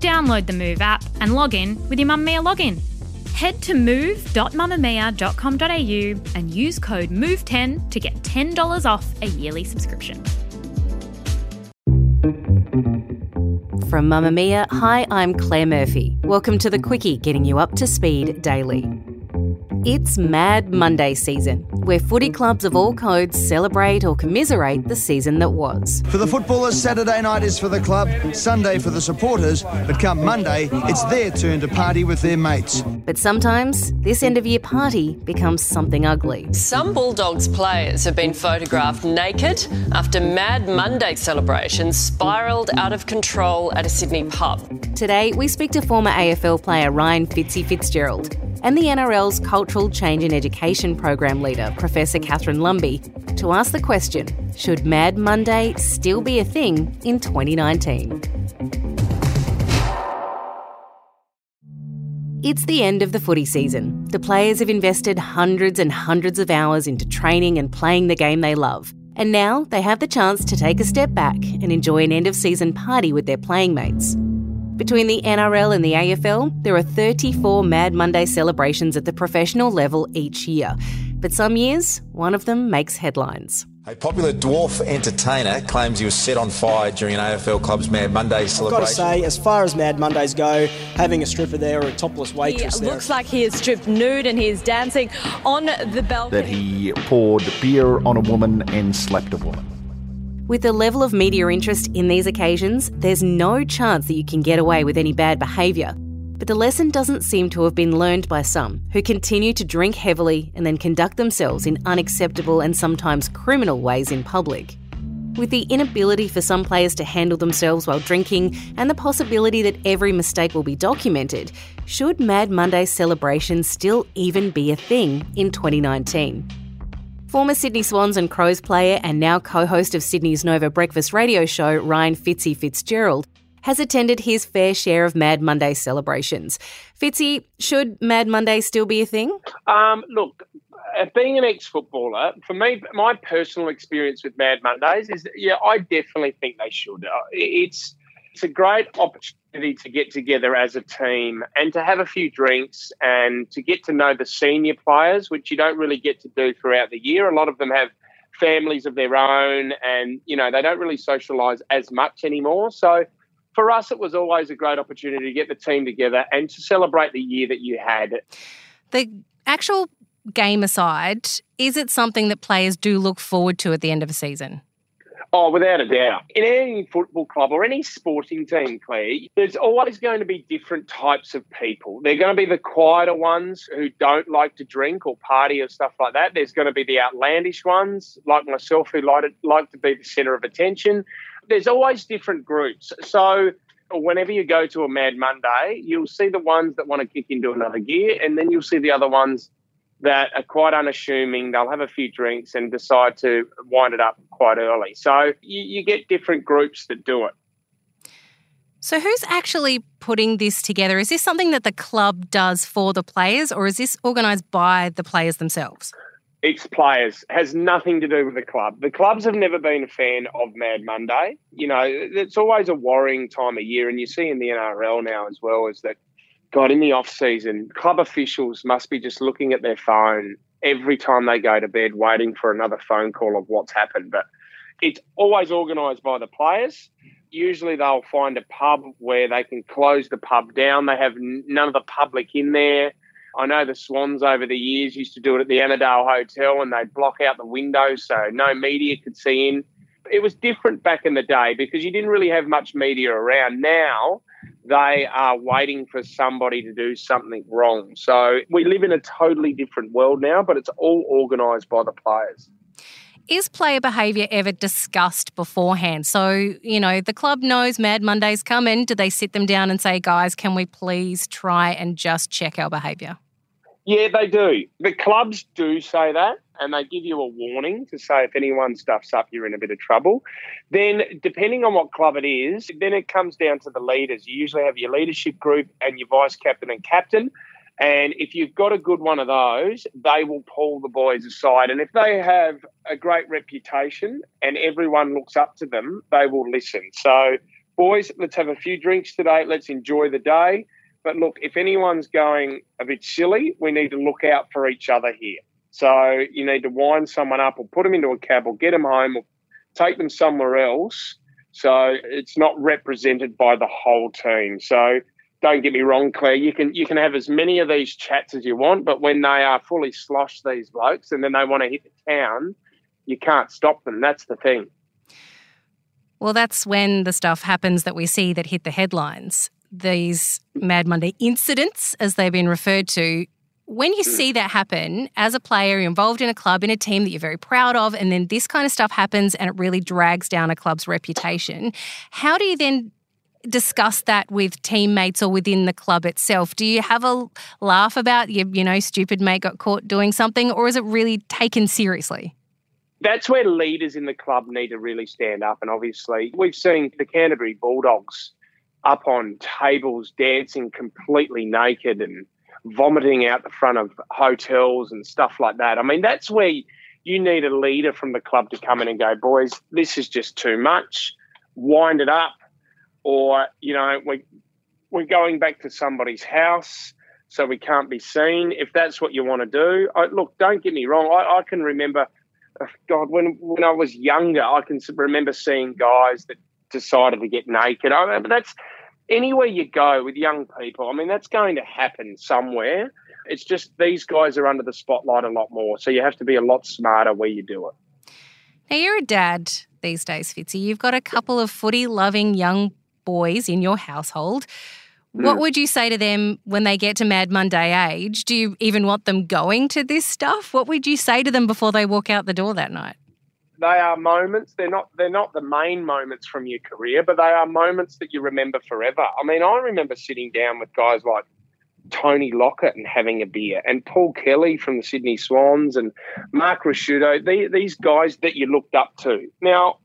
Download the Move app and log in with your Mamamia login. Head to move.mamamia.com.au and use code MOVE10 to get $10 off a yearly subscription. From Mamamia, hi, I'm Claire Murphy. Welcome to the Quicky, getting you up to speed daily. It's Mad Monday season, where footy clubs of all codes celebrate or commiserate the season that was. For the footballers, Saturday night is for the club, Sunday for the supporters, but come Monday, it's their turn to party with their mates. But sometimes this end of year party becomes something ugly. Some Bulldogs players have been photographed naked after Mad Monday celebrations spiralled out of control at a Sydney pub. Today, we speak to former AFL player Ryan Fitzy Fitzgerald and the NRL's Cultural Change and Education Program leader, Professor Catherine Lumby, to ask the question Should Mad Monday still be a thing in 2019? It's the end of the footy season. The players have invested hundreds and hundreds of hours into training and playing the game they love. And now they have the chance to take a step back and enjoy an end of season party with their playing mates. Between the NRL and the AFL, there are 34 Mad Monday celebrations at the professional level each year. But some years, one of them makes headlines. A popular dwarf entertainer claims he was set on fire during an AFL club's Mad Monday celebration. I've celebration. got to say, as far as Mad Mondays go, having a stripper there or a topless He waitress there. looks like he is stripped nude and he is dancing on the balcony. that he poured beer on a woman and slapped a woman. With the level of media interest in these occasions, there's no chance that you can get away with any bad behaviour. But the lesson doesn't seem to have been learned by some, who continue to drink heavily and then conduct themselves in unacceptable and sometimes criminal ways in public. With the inability for some players to handle themselves while drinking and the possibility that every mistake will be documented, should Mad Monday celebrations still even be a thing in 2019? Former Sydney Swans and Crows player and now co host of Sydney's Nova Breakfast radio show, Ryan Fitzy Fitzgerald, has attended his fair share of Mad Monday celebrations. Fitzy, should Mad Monday still be a thing? Um, look, uh, being an ex-footballer, for me, my personal experience with Mad Mondays is, yeah, I definitely think they should. Uh, It's it's a great opportunity to get together as a team and to have a few drinks and to get to know the senior players, which you don't really get to do throughout the year. A lot of them have families of their own, and you know they don't really socialise as much anymore. So for us, it was always a great opportunity to get the team together and to celebrate the year that you had. The actual game aside, is it something that players do look forward to at the end of a season? Oh, without a doubt. In any football club or any sporting team, Claire, there's always going to be different types of people. They're going to be the quieter ones who don't like to drink or party or stuff like that. There's going to be the outlandish ones, like myself, who like to, like to be the centre of attention. There's always different groups. So whenever you go to a Mad Monday, you'll see the ones that want to kick into another gear, and then you'll see the other ones that are quite unassuming. They'll have a few drinks and decide to wind it up quite early. So you, you get different groups that do it. So, who's actually putting this together? Is this something that the club does for the players, or is this organised by the players themselves? It's players, has nothing to do with the club. The clubs have never been a fan of Mad Monday. You know, it's always a worrying time of year, and you see in the NRL now as well is that, God, in the off season, club officials must be just looking at their phone every time they go to bed, waiting for another phone call of what's happened. But it's always organised by the players. Usually they'll find a pub where they can close the pub down. They have none of the public in there. I know the Swans over the years used to do it at the Annandale Hotel and they'd block out the windows so no media could see in. It was different back in the day because you didn't really have much media around. Now they are waiting for somebody to do something wrong. So we live in a totally different world now, but it's all organised by the players. is player behaviour ever discussed beforehand? So, you know, the club knows Mad Monday's coming. Do they sit them down and say, guys, can we please try and just check our behaviour? Yeah, they do. The clubs do say that, and they give you a warning to say if anyone stuffs up, you're in a bit of trouble. Then, depending on what club it is, then it comes down to the leaders. You usually have your leadership group and your vice captain and captain. And if you've got a good one of those, they will pull the boys aside. And if they have a great reputation and everyone looks up to them, they will listen. So, boys, let's have a few drinks today. Let's enjoy the day. But look, if anyone's going a bit silly, we need to look out for each other here. So, you need to wind someone up or put them into a cab or get them home or take them somewhere else. So, it's not represented by the whole team. So, don't get me wrong, Claire. You can you can have as many of these chats as you want, but when they are fully sloshed, these blokes, and then they want to hit the town, you can't stop them. That's the thing. Well, that's when the stuff happens that we see that hit the headlines. These Mad Monday incidents, as they've been referred to. When you hmm. see that happen as a player involved in a club, in a team that you're very proud of, and then this kind of stuff happens and it really drags down a club's reputation, how do you then discuss that with teammates or within the club itself? Do you have a laugh about your, you know, stupid mate got caught doing something, or is it really taken seriously? That's where leaders in the club need to really stand up. And obviously, we've seen the Canterbury Bulldogs up on tables dancing completely naked and vomiting out the front of hotels and stuff like that. I mean, that's where you need a leader from the club to come in and go, boys, this is just too much. Wind it up or you know we we're going back to somebody's house so we can't be seen. If that's what you want to do, I, look, don't get me wrong. I, I can remember, uh, God, when when I was younger, I can remember seeing guys that decided to get naked. I mean, that's anywhere you go with young people. I mean, that's going to happen somewhere. It's just these guys are under the spotlight a lot more, so you have to be a lot smarter where you do it. Now you're a dad these days, Fitzy. You've got a couple of footy loving young boys in your household. What hmm. would you say to them when they get to Mad Monday age? Do you even want them going to this stuff? What would you say to them before they walk out the door that night? They are moments. They're not. They're not the main moments from your career, but they are moments that you remember forever. I mean, I remember sitting down with guys like Tony Lockett and having a beer, and Paul Kelly from the Sydney Swans, and Mark Ricciuto. These guys that you looked up to. Now,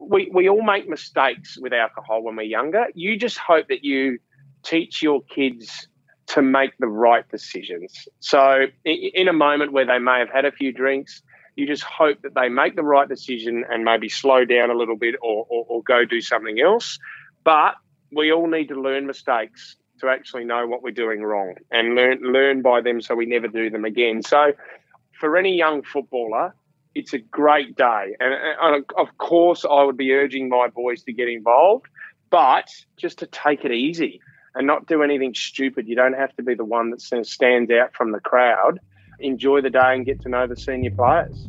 we, we all make mistakes with alcohol when we're younger. You just hope that you teach your kids to make the right decisions. So, in a moment where they may have had a few drinks, you just hope that they make the right decision and maybe slow down a little bit or, or, or go do something else. But we all need to learn mistakes to actually know what we're doing wrong and learn learn by them so we never do them again. So, for any young footballer, it's a great day. And, and, of course, I would be urging my boys to get involved, but just to take it easy and not do anything stupid. You don't have to be the one that stands out from the crowd. Enjoy the day and get to know the senior players.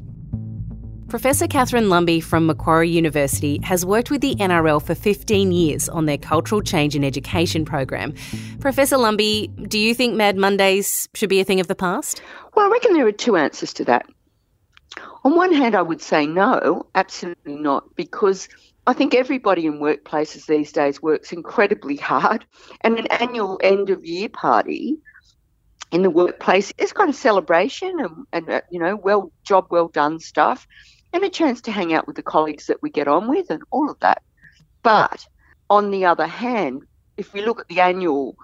Professor Catherine Lumby from Macquarie University has worked with the NRL for 15 years on their Cultural Change and Education program. Professor Lumby, do you think Mad Mondays should be a thing of the past? Well, I reckon there are two answers to that. On one hand, I would say no, absolutely not, because I think everybody in workplaces these days works incredibly hard, and an annual end of year party in the workplace is kind of celebration and, and uh, you know, well job well done stuff, and a chance to hang out with the colleagues that we get on with, and all of that. But on the other hand, if we look at the annual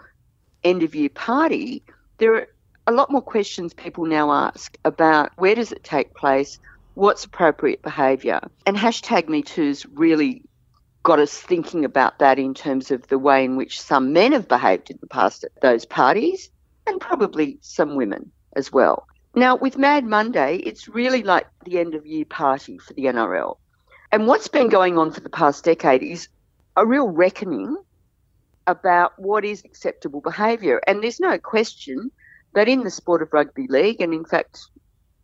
end of year party, there are a lot more questions people now ask about where does it take place, what's appropriate behaviour, and hashtag MeToo's really got us thinking about that in terms of the way in which some men have behaved in the past at those parties, and probably some women as well. Now, with Mad Monday, it's really like the end of year party for the NRL. And what's been going on for the past decade is a real reckoning about what is acceptable behaviour. And there's no question that in the sport of rugby league, and in fact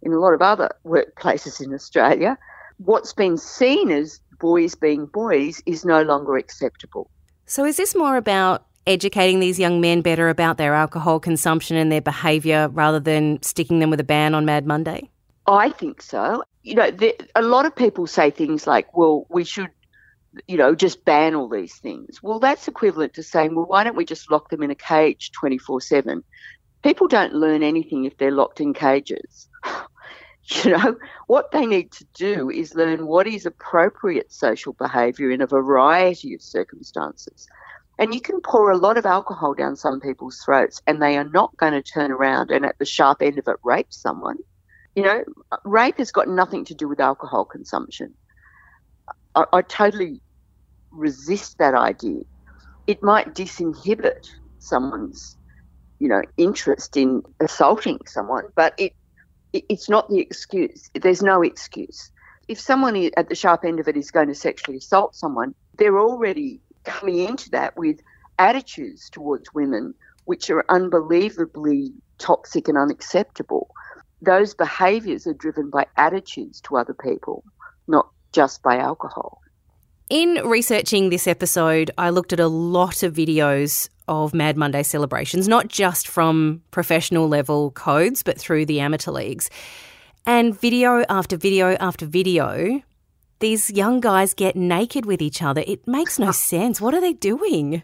in a lot of other workplaces in Australia, what's been seen as boys being boys is no longer acceptable. So, is this more about educating these young men better about their alcohol consumption and their behaviour rather than sticking them with a ban on Mad Monday? I think so. you know, the, a lot of people say things like, well, we should, you know, just ban all these things. Well, that's equivalent to saying, well, why don't we just lock them in a cage 24 7? People don't learn anything if they're locked in cages. you know, what they need to do is learn what is appropriate social behaviour in a variety of circumstances. And you can pour a lot of alcohol down some people's throats and they are not going to turn around and at the sharp end of it rape someone. You know, rape has got nothing to do with alcohol consumption. I, I totally resist that idea. It might disinhibit someone's, you know, interest in assaulting someone, but it, it it's not the excuse. There's no excuse. If someone at the sharp end of it is going to sexually assault someone, they're already coming into that with attitudes towards women which are unbelievably toxic and unacceptable. Those behaviours are driven by attitudes to other people, not just by alcohol. In researching this episode, I looked at a lot of videos of Mad Monday celebrations, not just from professional level codes, but through the amateur leagues. And video after video after video these young guys get naked with each other. It makes no sense. What are they doing?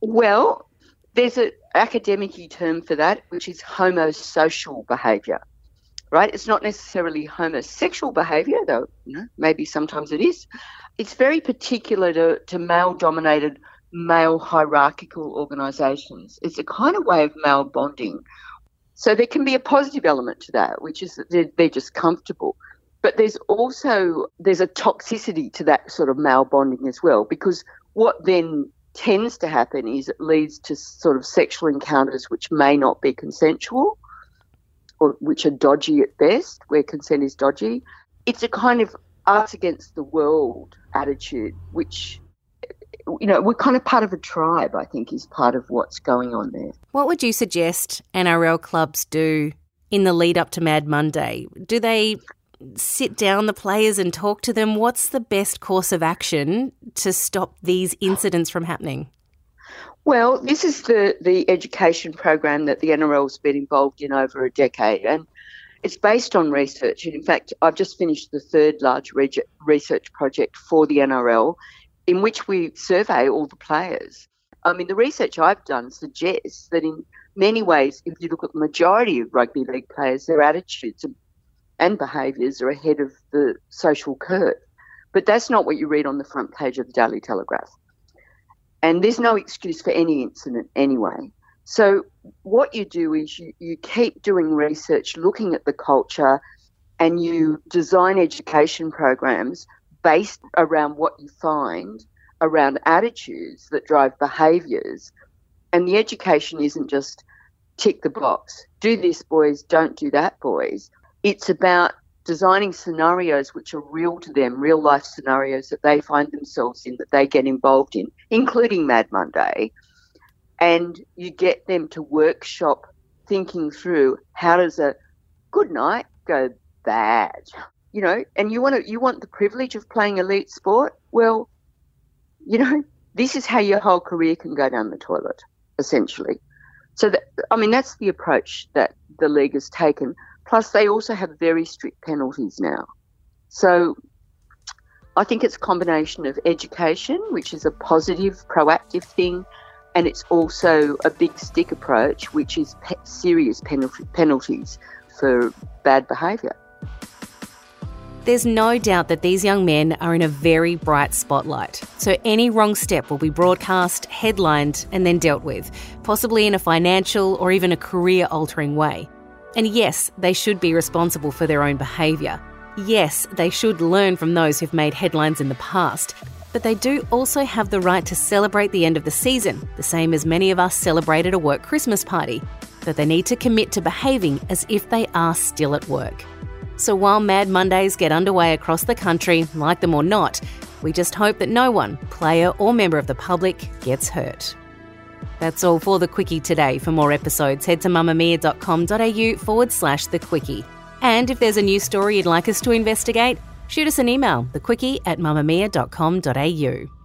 Well, there's an academic term for that, which is homosocial behaviour. Right? It's not necessarily homosexual behaviour, though you know, maybe sometimes it is. It's very particular to, to male dominated, male hierarchical organisations. It's a kind of way of male bonding. So there can be a positive element to that, which is that they're, they're just comfortable. But there's also there's a toxicity to that sort of male bonding as well, because what then tends to happen is it leads to sort of sexual encounters which may not be consensual or which are dodgy at best, where consent is dodgy. It's a kind of us against the world attitude, which you know, we're kind of part of a tribe, I think, is part of what's going on there. What would you suggest NRL clubs do in the lead up to Mad Monday? Do they sit down the players and talk to them? What's the best course of action to stop these incidents from happening? Well, this is the, the education program that the NRL's been involved in over a decade, and it's based on research. And in fact, I've just finished the third large re- research project for the NRL, in which we survey all the players. I mean, the research I've done suggests that in many ways, if you look at the majority of rugby league players, their attitudes are and behaviours are ahead of the social curve. But that's not what you read on the front page of the Daily Telegraph. And there's no excuse for any incident anyway. So what you do is you, you keep doing research, looking at the culture, and you design education programs based around what you find around attitudes that drive behaviours. And the education isn't just tick the box, do this, boys, don't do that, boys. It's about designing scenarios which are real to them, real life scenarios that they find themselves in, that they get involved in, including Mad Monday. And you get them to workshop thinking through how does a good night go bad? You know, and you want to you want the privilege of playing elite sport? Well, you know, this is how your whole career can go down the toilet, essentially. So that I mean that's the approach that the league has taken. Plus, they also have very strict penalties now. So I think it's a combination of education, which is a positive, proactive thing, and it's also a big stick approach, which is pe- serious penalty- penalties for bad behaviour. There's no doubt that these young men are in a very bright spotlight. So any wrong step will be broadcast, headlined, and then dealt with, possibly in a financial or even a career altering way. And yes, they should be responsible for their own behaviour. Yes, they should learn from those who've made headlines in the past. But they do also have the right to celebrate the end of the season, the same as many of us celebrated a work Christmas party. But they need to commit to behaving as if they are still at work. So while Mad Mondays get underway across the country, like them or not, we just hope that no one, player or member of the public, gets hurt. That's all for the Quicky today. For more episodes, head to mamamia.com.au forward slash the Quicky. And if there's a new story you'd like us to investigate, shoot us an email, thequicky at mamamia.com.au.